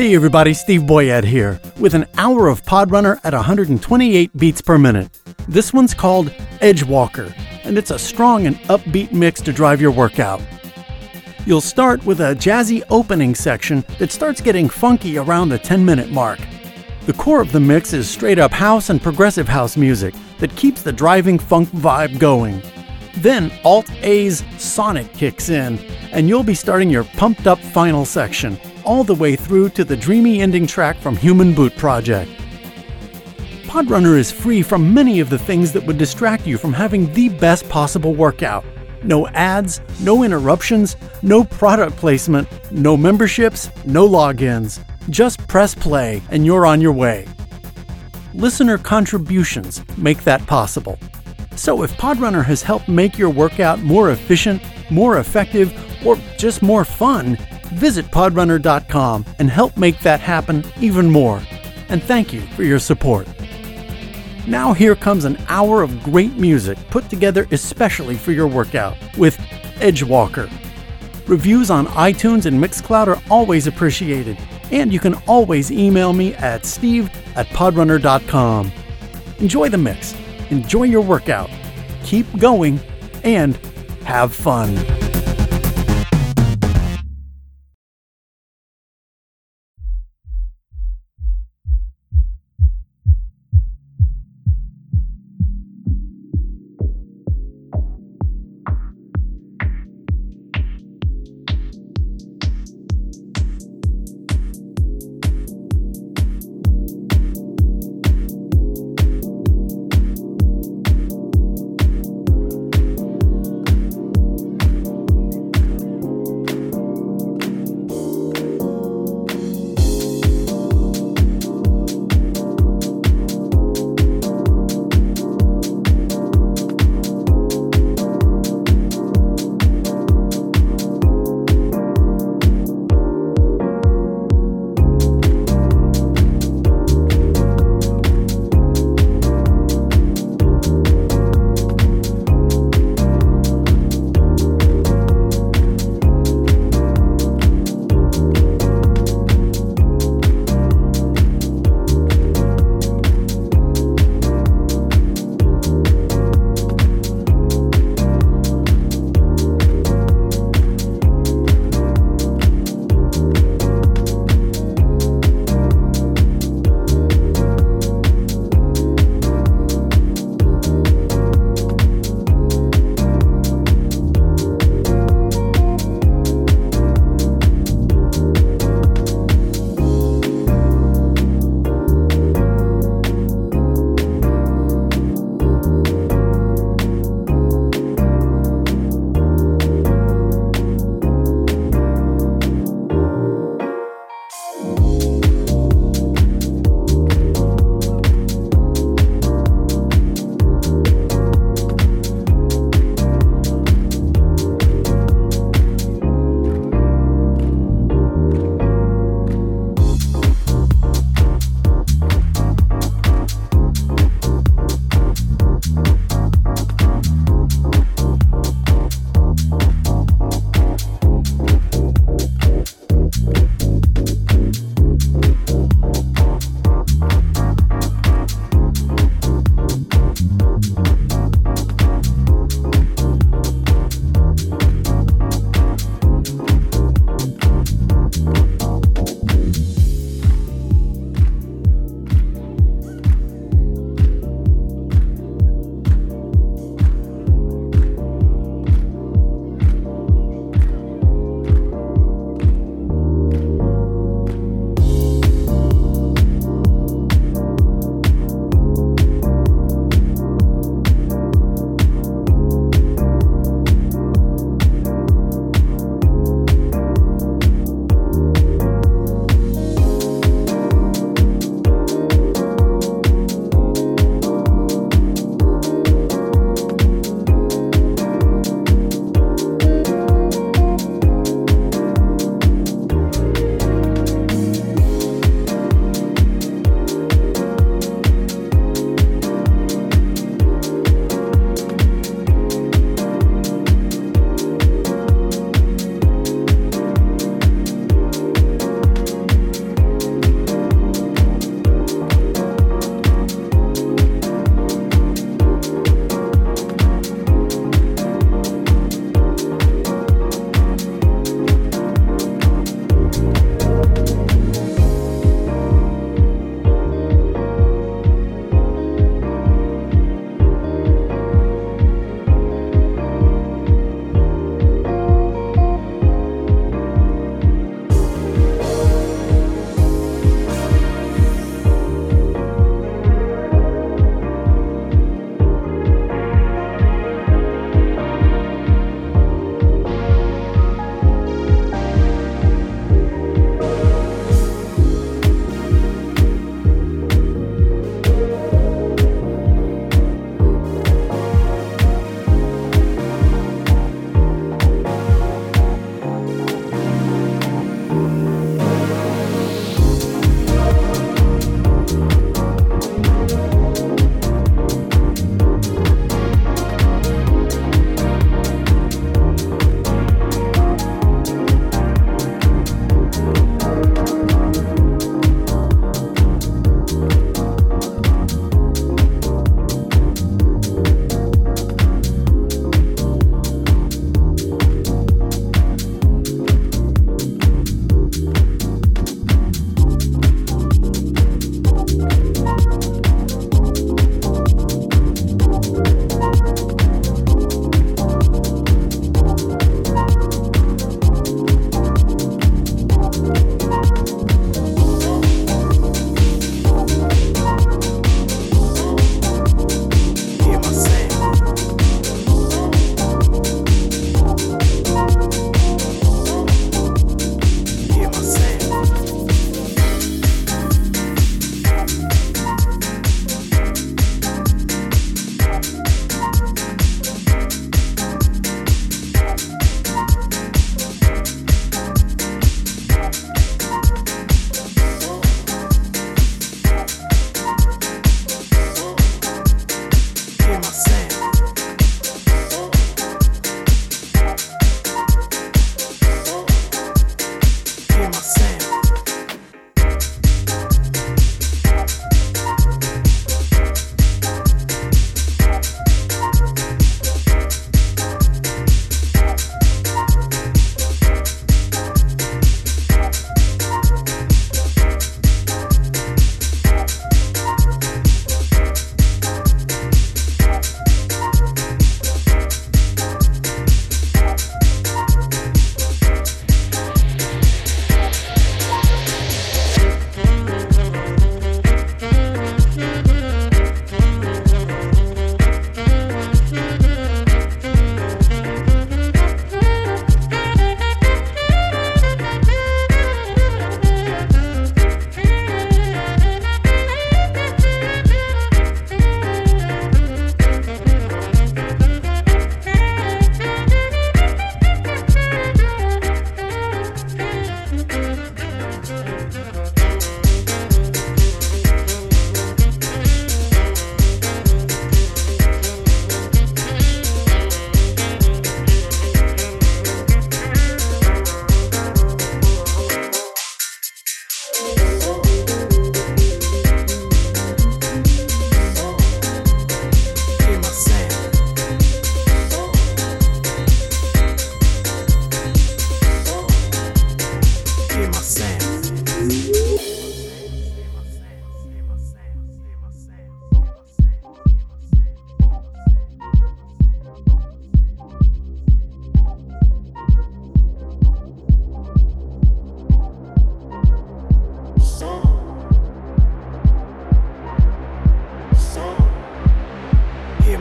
Hey everybody, Steve Boyette here with an hour of Podrunner at 128 beats per minute. This one's called Edgewalker, and it's a strong and upbeat mix to drive your workout. You'll start with a jazzy opening section that starts getting funky around the 10 minute mark. The core of the mix is straight up house and progressive house music that keeps the driving funk vibe going. Then Alt A's Sonic kicks in, and you'll be starting your pumped up final section, all the way through to the dreamy ending track from Human Boot Project. Podrunner is free from many of the things that would distract you from having the best possible workout. No ads, no interruptions, no product placement, no memberships, no logins. Just press play and you're on your way. Listener contributions make that possible. So if Podrunner has helped make your workout more efficient, more effective, or just more fun, visit podrunner.com and help make that happen even more. And thank you for your support. Now, here comes an hour of great music put together especially for your workout with Edgewalker. Reviews on iTunes and Mixcloud are always appreciated, and you can always email me at steve at podrunner.com. Enjoy the mix, enjoy your workout, keep going, and have fun.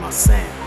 my sound.